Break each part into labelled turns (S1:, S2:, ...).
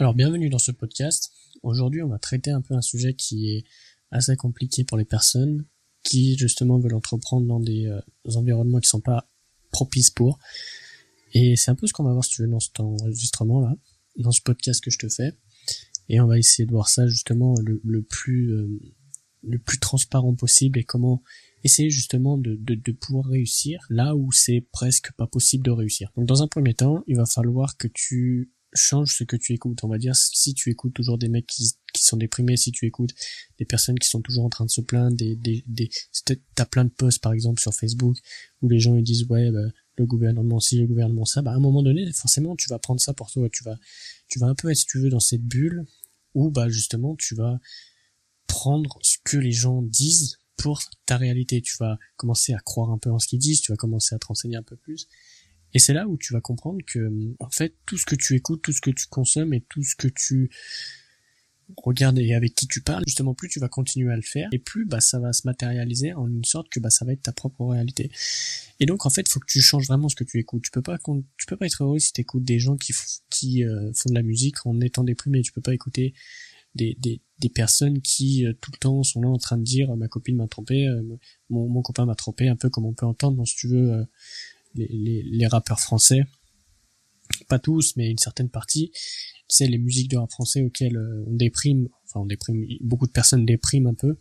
S1: Alors bienvenue dans ce podcast. Aujourd'hui on va traiter un peu un sujet qui est assez compliqué pour les personnes qui justement veulent entreprendre dans des, euh, environnements qui sont pas propices pour. Et c'est un peu ce qu'on va voir si tu veux dans cet enregistrement là, dans ce podcast que je te fais. Et on va essayer de voir ça justement le, plus euh, le plus transparent possible et comment essayer justement de, pouvoir réussir là où c'est presque pas possible de réussir. Donc dans un premier temps, il va falloir que tu change ce que tu écoutes. On va dire si tu écoutes toujours des mecs qui, sont déprimés, si tu écoutes des personnes qui sont toujours en train de se plaindre, des, des, des t'as plein de posts par exemple sur Facebook où les gens ils disent ouais bah, le gouvernement ci, le gouvernement ça, bah à un moment donné forcément tu vas prendre ça pour toi, tu vas tu vas un peu être si tu veux dans cette bulle où bah justement tu vas prendre ce que les gens disent pour ta réalité. Tu vas commencer à croire un peu en ce qu'ils disent, tu vas commencer à te renseigner un peu plus. Et c'est là où tu vas comprendre que, en fait, tout ce que tu écoutes, tout ce que tu consommes et tout ce que tu regardes et avec qui tu parles, justement, plus tu vas continuer à le faire et plus, bah, ça va se matérialiser en une sorte que, bah, ça va être ta propre réalité. Et donc, en fait, faut que tu changes vraiment ce que tu écoutes. Tu peux pas, tu peux pas être heureux si tu écoutes des gens qui, qui euh, font de la musique en étant déprimé. Tu peux pas écouter des, des, des personnes qui euh, tout le temps sont là en train de dire ma copine m'a trompé, euh, mon, mon copain m'a trompé, un peu comme on peut entendre dans si tu veux les, les, rappeurs français, pas tous, mais une certaine partie, c'est les musiques de rap français auxquelles euh, on déprime, enfin on déprime, beaucoup de personnes dépriment un peu.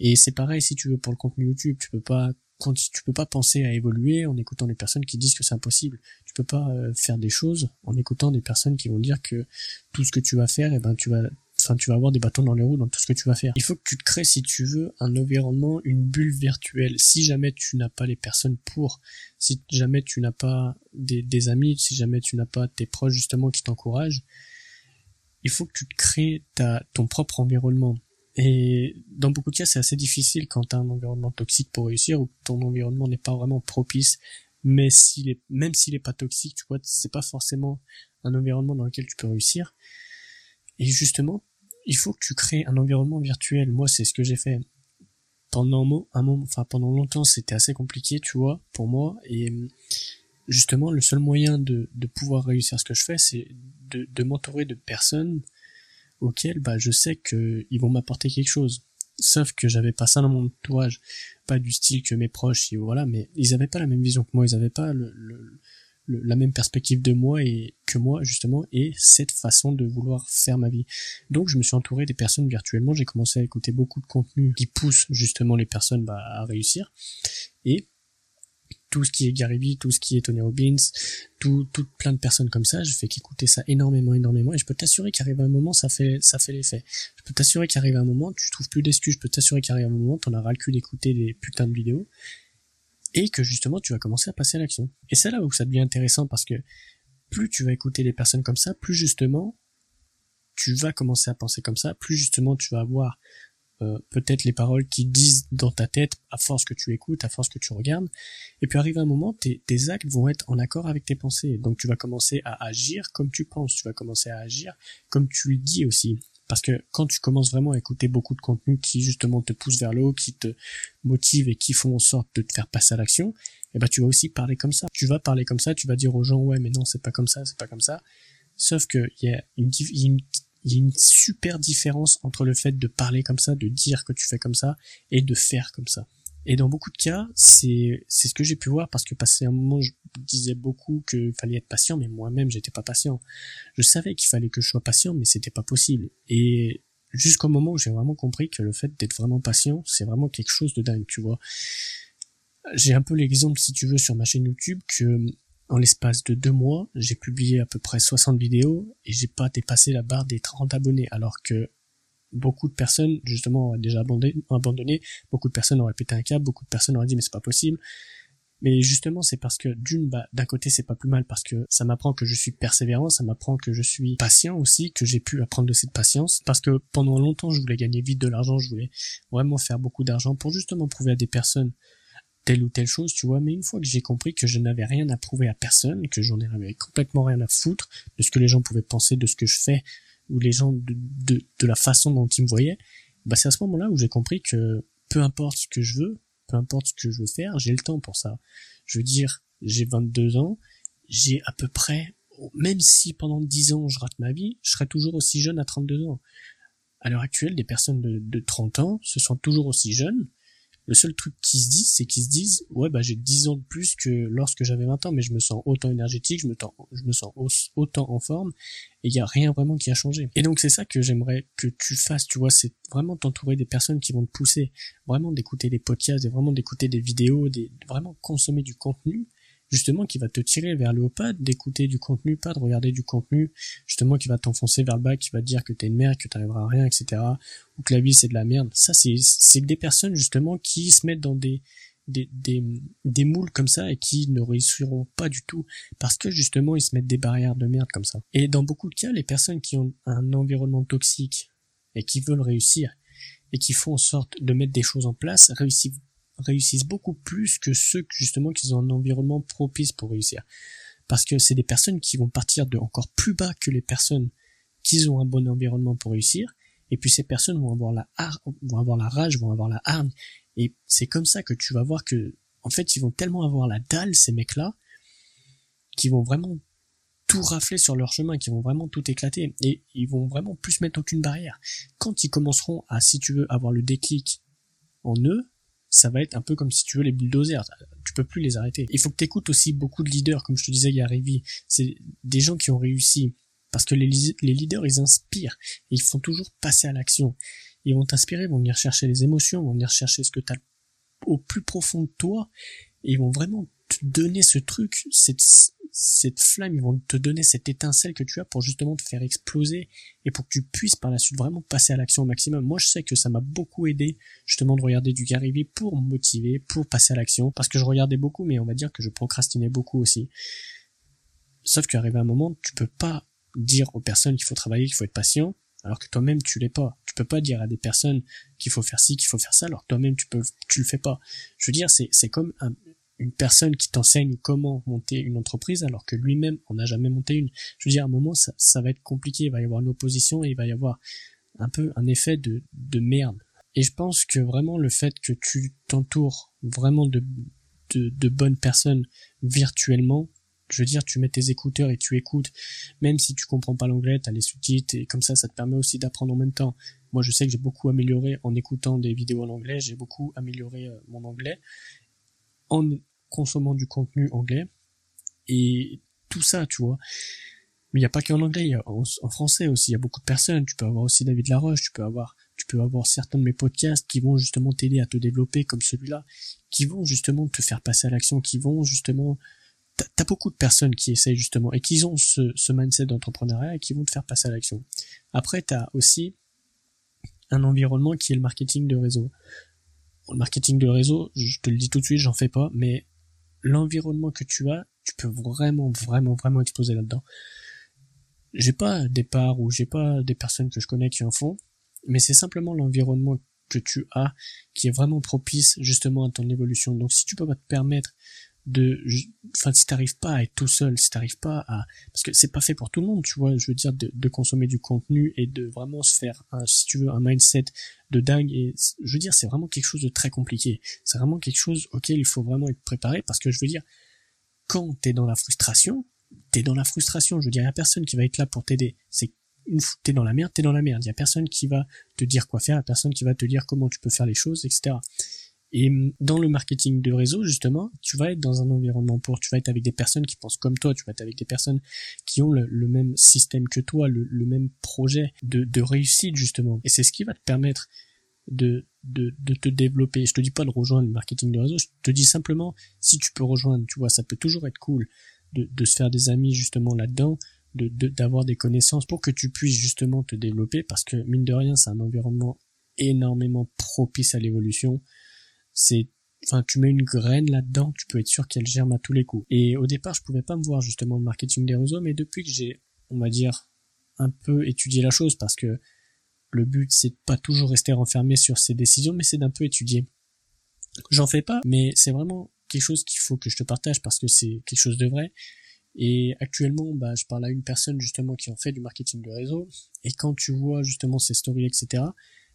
S1: Et c'est pareil si tu veux pour le contenu YouTube, tu peux pas tu peux pas penser à évoluer en écoutant des personnes qui disent que c'est impossible. Tu peux pas euh, faire des choses en écoutant des personnes qui vont dire que tout ce que tu vas faire, et eh ben tu vas enfin tu vas avoir des bâtons dans les roues dans tout ce que tu vas faire. Il faut que tu te crées si tu veux un environnement, une bulle virtuelle. Si jamais tu n'as pas les personnes pour, si jamais tu n'as pas des, amis, si jamais tu n'as pas tes proches justement qui t'encouragent, il faut que tu te crées ta, ton propre environnement. Et dans beaucoup de cas, c'est assez difficile quand tu as un environnement toxique pour réussir ou que ton environnement n'est pas vraiment propice. Mais s'il est, même s'il est pas toxique, tu vois, c'est pas forcément un environnement dans lequel tu peux réussir. Et justement, il faut que tu crées un environnement virtuel. Moi, c'est ce que j'ai fait. Pendant un moment, enfin pendant longtemps, c'était assez compliqué, tu vois, pour moi. Et justement, le seul moyen de, pouvoir réussir ce que je fais, c'est de, m'entourer de personnes auxquelles bah, je sais qu'ils vont m'apporter quelque chose. Sauf que j'avais pas ça dans mon entourage, pas du style que mes proches, voilà, mais ils avaient pas la même vision que moi, ils avaient pas le, la même perspective de moi et que moi justement et cette façon de vouloir faire ma vie. Donc je me suis entouré des personnes virtuellement, j'ai commencé à écouter beaucoup de contenu qui pousse justement les personnes bah, à réussir. Et tout ce qui est Gary Vee, tout ce qui est Tony Robbins, tout, tout plein de personnes comme ça, je fais qu'écouter ça énormément, énormément, et je peux t'assurer qu'arrive un moment, ça fait, ça fait l'effet. Je peux t'assurer qu'arrive un moment, tu trouves plus d'excuses, je peux t'assurer qu'arrive un moment, t'en as ras le cul d'écouter des putains de vidéos, et que justement tu vas commencer à passer à l'action. Et c'est là où ça devient intéressant parce que plus tu vas écouter des personnes comme ça, plus justement tu vas commencer à penser comme ça, plus justement tu vas avoir euh, peut-être les paroles qui disent dans ta tête à force que tu écoutes, à force que tu regardes, et puis arrive un moment, tes, tes actes vont être en accord avec tes pensées, donc tu vas commencer à agir comme tu penses, tu vas commencer à agir comme tu le dis aussi. Parce que quand tu commences vraiment à écouter beaucoup de contenu qui justement te pousse vers le haut, qui te motive et qui font en sorte de te faire passer à l'action, eh ben tu vas aussi parler comme ça. Tu vas parler comme ça, tu vas dire aux gens ouais mais non c'est pas comme ça, c'est pas comme ça. Sauf que il une, y a une super différence entre le fait de parler comme ça, de dire que tu fais comme ça, et de faire comme ça. Et dans beaucoup de cas, c'est c'est ce que j'ai pu voir parce que passé un moment, je disais beaucoup qu'il fallait être patient, mais moi-même, j'étais pas patient. Je savais qu'il fallait que je sois patient, mais c'était pas possible. Et jusqu'au moment où j'ai vraiment compris que le fait d'être vraiment patient, c'est vraiment quelque chose de dingue, tu vois. J'ai un peu l'exemple, si tu veux, sur ma chaîne YouTube que en l'espace de deux mois, j'ai publié à peu près 60 vidéos et j'ai pas dépassé la barre des 30 abonnés, alors que beaucoup de personnes justement auraient déjà abandonné, beaucoup de personnes auraient pété un câble, beaucoup de personnes auraient dit mais c'est pas possible. Mais justement, c'est parce que d'une, bah, d'un côté, c'est pas plus mal parce que ça m'apprend que je suis persévérant, ça m'apprend que je suis patient aussi, que j'ai pu apprendre de cette patience. Parce que pendant longtemps, je voulais gagner vite de l'argent, je voulais vraiment faire beaucoup d'argent pour justement prouver à des personnes telle ou telle chose, tu vois. Mais une fois que j'ai compris que je n'avais rien à prouver à personne, que j'en avais complètement rien à foutre de ce que les gens pouvaient penser de ce que je fais, ou les gens de, de, de la façon dont ils me voyaient, bah c'est à ce moment-là où j'ai compris que peu importe ce que je veux, peu importe ce que je veux faire, j'ai le temps pour ça. Je veux dire, j'ai 22 ans, j'ai à peu près même si pendant 10 ans je rate ma vie, je serai toujours aussi jeune à 32 ans. À l'heure actuelle, des personnes de, de 30 ans se sentent toujours aussi jeunes, le seul truc qu'ils se disent, c'est qu'ils se disent, ouais, bah, j'ai 10 ans de plus que lorsque j'avais 20 ans, mais je me sens autant énergétique, je me, sens autant en forme, et il y a rien vraiment qui a changé. Et donc, c'est ça que j'aimerais que tu fasses, tu vois, c'est vraiment t'entourer des personnes qui vont te pousser, vraiment d'écouter des podcasts, vraiment d'écouter des vidéos, des, vraiment consommer du contenu, justement qui va te tirer vers le haut, pas d'écouter du contenu, pas de regarder du contenu, justement qui va t'enfoncer vers le bas, qui va te dire que t'es une merde, que t'arriveras à rien, etc. ou que la vie c'est de la merde. Ça c'est c'est des personnes justement qui se mettent dans des des, des, des moules comme ça et qui ne réussiront pas du tout parce que justement ils se mettent des barrières de merde comme ça. Et dans beaucoup de cas, les personnes qui ont un environnement toxique et qui veulent réussir et qui font en sorte de mettre des choses en place réussissent réussissent beaucoup plus que ceux justement qui ont un environnement propice pour réussir. Parce que c'est des personnes qui vont partir de encore plus bas que les personnes qui ont un bon environnement pour réussir. Et puis ces personnes vont avoir la vont avoir la rage, vont avoir la hargne. Et c'est comme ça que tu vas voir que, en fait, ils vont tellement avoir la dalle, ces mecs-là, qui vont vraiment tout rafler sur leur chemin, qui vont vraiment tout éclater. Et ils vont vraiment plus mettre aucune barrière. Quand ils commenceront à, si tu veux, avoir le déclic en eux, ça va être un peu comme si tu veux les bulldozers. Tu peux plus les arrêter. Il faut que tu écoutes aussi beaucoup de leaders, comme je te disais, il y a Rivi. C'est des gens qui ont réussi. Parce que les, leaders, ils inspirent. Ils font toujours passer à l'action. Ils vont t'inspirer, vont venir chercher les émotions, vont venir chercher ce que tu as au plus profond de toi. Et ils vont vraiment te donner ce truc, cette, cette flamme, ils vont te donner cette étincelle que tu as pour justement te faire exploser et pour que tu puisses par la suite vraiment passer à l'action au maximum. Moi, je sais que ça m'a beaucoup aidé justement de regarder du Gary pour me motiver, pour passer à l'action, parce que je regardais beaucoup, mais on va dire que je procrastinais beaucoup aussi. Sauf qu'arrivé à un moment, tu peux pas dire aux personnes qu'il faut travailler, qu'il faut être patient, alors que toi-même tu l'es pas. Tu peux pas dire à des personnes qu'il faut faire ci, qu'il faut faire ça, alors que toi-même tu peux, tu le fais pas. Je veux dire, c'est comme un, une personne qui t'enseigne comment monter une entreprise alors que lui-même en a jamais monté une. Je veux dire, à un moment, ça, ça va être compliqué, il va y avoir une opposition et il va y avoir un peu un effet de, de merde. Et je pense que vraiment le fait que tu t'entoures vraiment de, de, de bonnes personnes virtuellement, je veux dire, tu mets tes écouteurs et tu écoutes, même si tu comprends pas l'anglais, t'as les sous-titres et comme ça, ça te permet aussi d'apprendre en même temps. Moi, je sais que j'ai beaucoup amélioré en écoutant des vidéos en anglais, j'ai beaucoup amélioré euh, mon anglais consommant du contenu anglais et tout ça, tu vois. Mais il n'y a pas qu'en anglais, il y a en, français aussi, il y a beaucoup de personnes. Tu peux avoir aussi David Laroche, tu peux avoir, tu peux avoir certains de mes podcasts qui vont justement t'aider à te développer comme celui-là, qui vont justement te faire passer à l'action, qui vont justement, t'as beaucoup de personnes qui essayent justement et qui ont ce, ce mindset d'entrepreneuriat et qui vont te faire passer à l'action. Après, t'as aussi un environnement qui est le marketing de réseau. le marketing de réseau, je te le dis tout de suite, j'en fais pas, mais l'environnement que tu as, tu peux vraiment, vraiment, vraiment exploser là-dedans. J'ai pas des parts ou j'ai pas des personnes que je connais qui en font, mais c'est simplement l'environnement que tu as qui est vraiment propice justement à ton évolution. Donc si tu peux pas te permettre de enfin si t'arrives pas à être tout seul si t'arrives pas à parce que c'est pas fait pour tout le monde tu vois je veux dire de, de, consommer du contenu et de vraiment se faire un, si tu veux un mindset de dingue et je veux dire c'est vraiment quelque chose de très compliqué. C'est vraiment quelque chose auquel il faut vraiment être préparé parce que je veux dire quand t'es dans la frustration t'es dans la frustration. Je veux dire y a personne qui va être là pour t'aider. C'est une t'es dans la merde t'es dans la merde. Y a personne qui va te dire quoi faire y a personne qui va te dire comment tu peux faire les choses etc et dans le marketing de réseau, justement, tu vas être dans un environnement pour, tu vas être avec des personnes qui pensent comme toi, tu vas être avec des personnes qui ont le, même système que toi, le, même projet de, réussite, justement. Et c'est ce qui va te permettre de, de, te développer. Je te dis pas de rejoindre le marketing de réseau, je te dis simplement, si tu peux rejoindre, tu vois, ça peut toujours être cool de, de se faire des amis, justement, là-dedans, de, d'avoir des connaissances pour que tu puisses, justement, te développer parce que, mine de rien, c'est un environnement énormément propice à l'évolution c'est enfin tu mets une graine là-dedans, tu peux être sûr qu'elle germe à tous les coups. Et au départ, je pouvais pas me voir justement le marketing des réseaux, mais depuis que j'ai, on va dire, un peu étudié la chose, parce que le but c'est de pas toujours rester renfermé sur ses décisions, mais c'est d'un peu étudier. J'en fais pas, mais c'est vraiment quelque chose qu'il faut que je te partage parce que c'est quelque chose de vrai. Et actuellement, bah, je parle à une personne justement qui en fait du marketing de réseau. Et quand tu vois justement ses stories, etc.,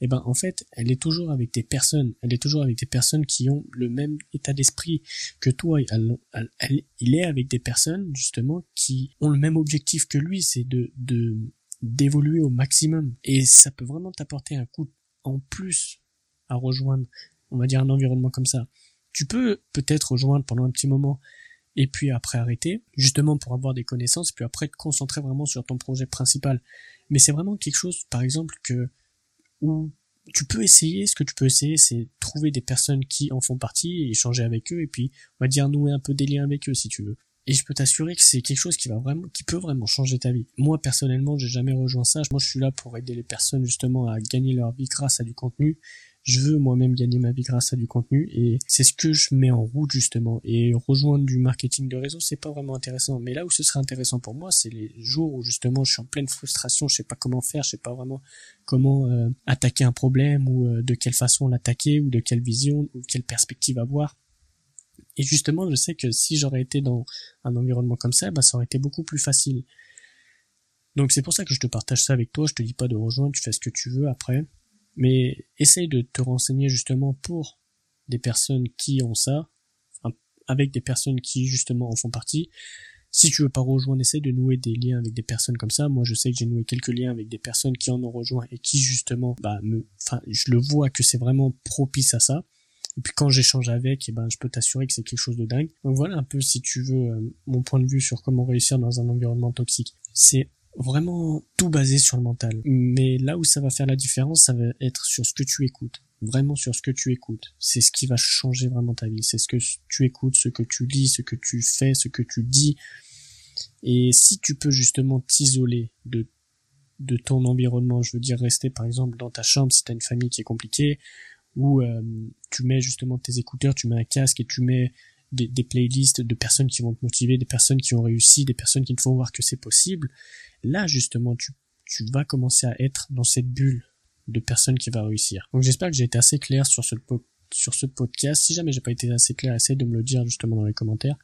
S1: eh ben en fait, elle est toujours avec des personnes, elle est toujours avec des personnes qui ont le même état d'esprit que toi. il est avec des personnes justement qui ont le même objectif que lui, c'est de de d'évoluer au maximum. Et ça peut vraiment t'apporter un coup en plus à rejoindre, on va dire un environnement comme ça. Tu peux peut-être rejoindre pendant un petit moment et puis après arrêter, justement pour avoir des connaissances, puis après te concentrer vraiment sur ton projet principal. Mais c'est vraiment quelque chose, par exemple, que où tu peux essayer, ce que tu peux essayer, c'est trouver des personnes qui en font partie et échanger avec eux, et puis on va dire nouer un peu des liens avec eux si tu veux. Et je peux t'assurer que c'est quelque chose qui va vraiment, qui peut vraiment changer ta vie. Moi personnellement, j'ai jamais rejoint ça. Moi, je suis là pour aider les personnes justement à gagner leur vie grâce à du contenu je veux moi-même gagner ma vie grâce à du contenu et c'est ce que je mets en route justement. Et rejoindre du marketing de réseau c'est pas vraiment intéressant. Mais là où ce serait intéressant pour moi c'est les jours où justement je suis en pleine frustration je sais pas comment faire je sais pas vraiment comment euh, attaquer un problème ou euh, de quelle façon l'attaquer ou de quelle vision ou quelle perspective avoir. Et justement je sais que si j'aurais été dans un environnement comme ça bah ça aurait été beaucoup plus facile. Donc c'est pour ça que je te partage ça avec toi. Je te dis pas de rejoindre tu fais ce que tu veux après mais essaye de te renseigner justement pour des personnes qui ont ça, avec des personnes qui justement en font partie. Si tu veux pas rejoindre, essaye de nouer des liens avec des personnes comme ça. Moi, je sais que j'ai noué quelques liens avec des personnes qui en ont rejoint et qui justement, bah, me, enfin, je le vois que c'est vraiment propice à ça. Et puis quand j'échange avec, et eh ben, je peux t'assurer que c'est quelque chose de dingue. Donc voilà un peu, si tu veux, euh, mon point de vue sur comment réussir dans un environnement toxique. C'est vraiment tout basé sur le mental. Mais là où ça va faire la différence, ça va être sur ce que tu écoutes. Vraiment sur ce que tu écoutes. C'est ce qui va changer vraiment ta vie. C'est ce que tu écoutes, ce que tu lis, ce que tu fais, ce que tu dis. Et si tu peux justement t'isoler de de ton environnement, je veux dire rester par exemple dans ta chambre si tu as une famille qui est compliquée, ou euh, tu mets justement tes écouteurs, tu mets un casque et tu mets des, des, playlists de personnes qui vont te motiver, des personnes qui ont réussi, des personnes qui te font voir que c'est possible, là justement tu, tu vas commencer à être dans cette bulle de personnes qui va réussir. Donc j'espère que j'ai été assez clair sur ce, sur ce podcast. Si jamais j'ai pas été assez clair, essaye de me le dire justement dans les commentaires.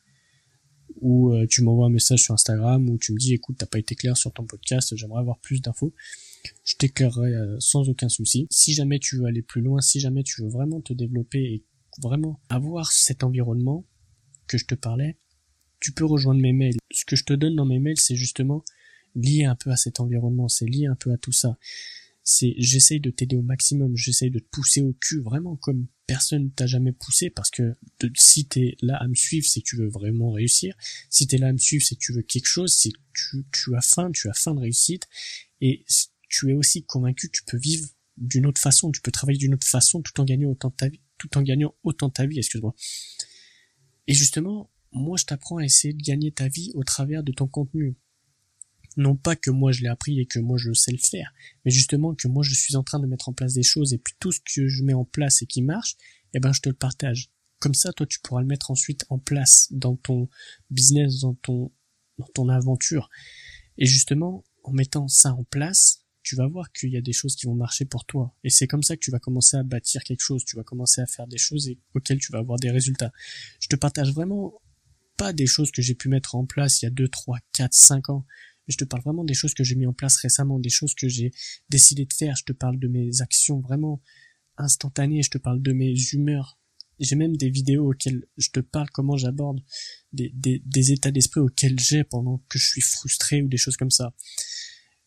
S1: Ou euh, tu m'envoies un message sur Instagram ou tu me dis écoute t'as pas été clair sur ton podcast, j'aimerais avoir plus d'infos. Je t'éclairerai euh, sans aucun souci. Si jamais tu veux aller plus loin, si jamais tu veux vraiment te développer et vraiment avoir cet environnement, que je te parlais, tu peux rejoindre mes mails. Ce que je te donne dans mes mails, c'est justement lié un peu à cet environnement, c'est lié un peu à tout ça. C'est, j'essaye de t'aider au maximum, j'essaye de te pousser au cul, vraiment comme personne t'a jamais poussé, parce que si t'es là à me suivre, c'est que tu veux vraiment réussir. Si t'es là à me suivre, c'est que tu veux quelque chose, c'est que tu, tu as faim, tu as faim de réussite, et tu es aussi convaincu que tu peux vivre d'une autre façon, tu peux travailler d'une autre façon tout en gagnant autant de ta vie, tout en gagnant autant de ta vie, excuse-moi. Et justement, moi je t'apprends à essayer de gagner ta vie au travers de ton contenu. Non pas que moi je l'ai appris et que moi je sais le faire, mais justement que moi je suis en train de mettre en place des choses et puis tout ce que je mets en place et qui marche, eh ben je te le partage. Comme ça, toi tu pourras le mettre ensuite en place dans ton business, dans ton, dans ton aventure. Et justement, en mettant ça en place, tu vas voir qu'il y a des choses qui vont marcher pour toi. Et c'est comme ça que tu vas commencer à bâtir quelque chose, tu vas commencer à faire des choses auxquelles tu vas avoir des résultats. Je te partage vraiment pas des choses que j'ai pu mettre en place il y a 2, 3, 4, 5 ans. Je te parle vraiment des choses que j'ai mis en place récemment, des choses que j'ai décidé de faire. Je te parle de mes actions vraiment instantanées, je te parle de mes humeurs. J'ai même des vidéos auxquelles je te parle comment j'aborde des, états d'esprit auxquels j'ai pendant que je suis frustré ou des choses comme ça.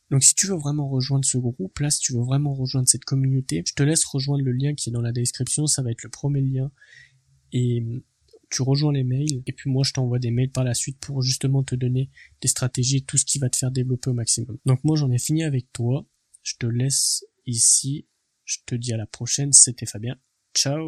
S1: Donc si tu veux vraiment rejoindre ce groupe là, si tu veux vraiment rejoindre cette communauté, je te laisse rejoindre le lien qui est dans la description, ça va être le premier lien. Et tu rejoins les mails et puis moi je t'envoie des mails par la suite pour justement te donner des stratégies, tout ce qui va te faire développer au maximum. Donc moi j'en ai fini avec toi. Je te laisse ici. Je te dis à la prochaine. C'était Fabien. Ciao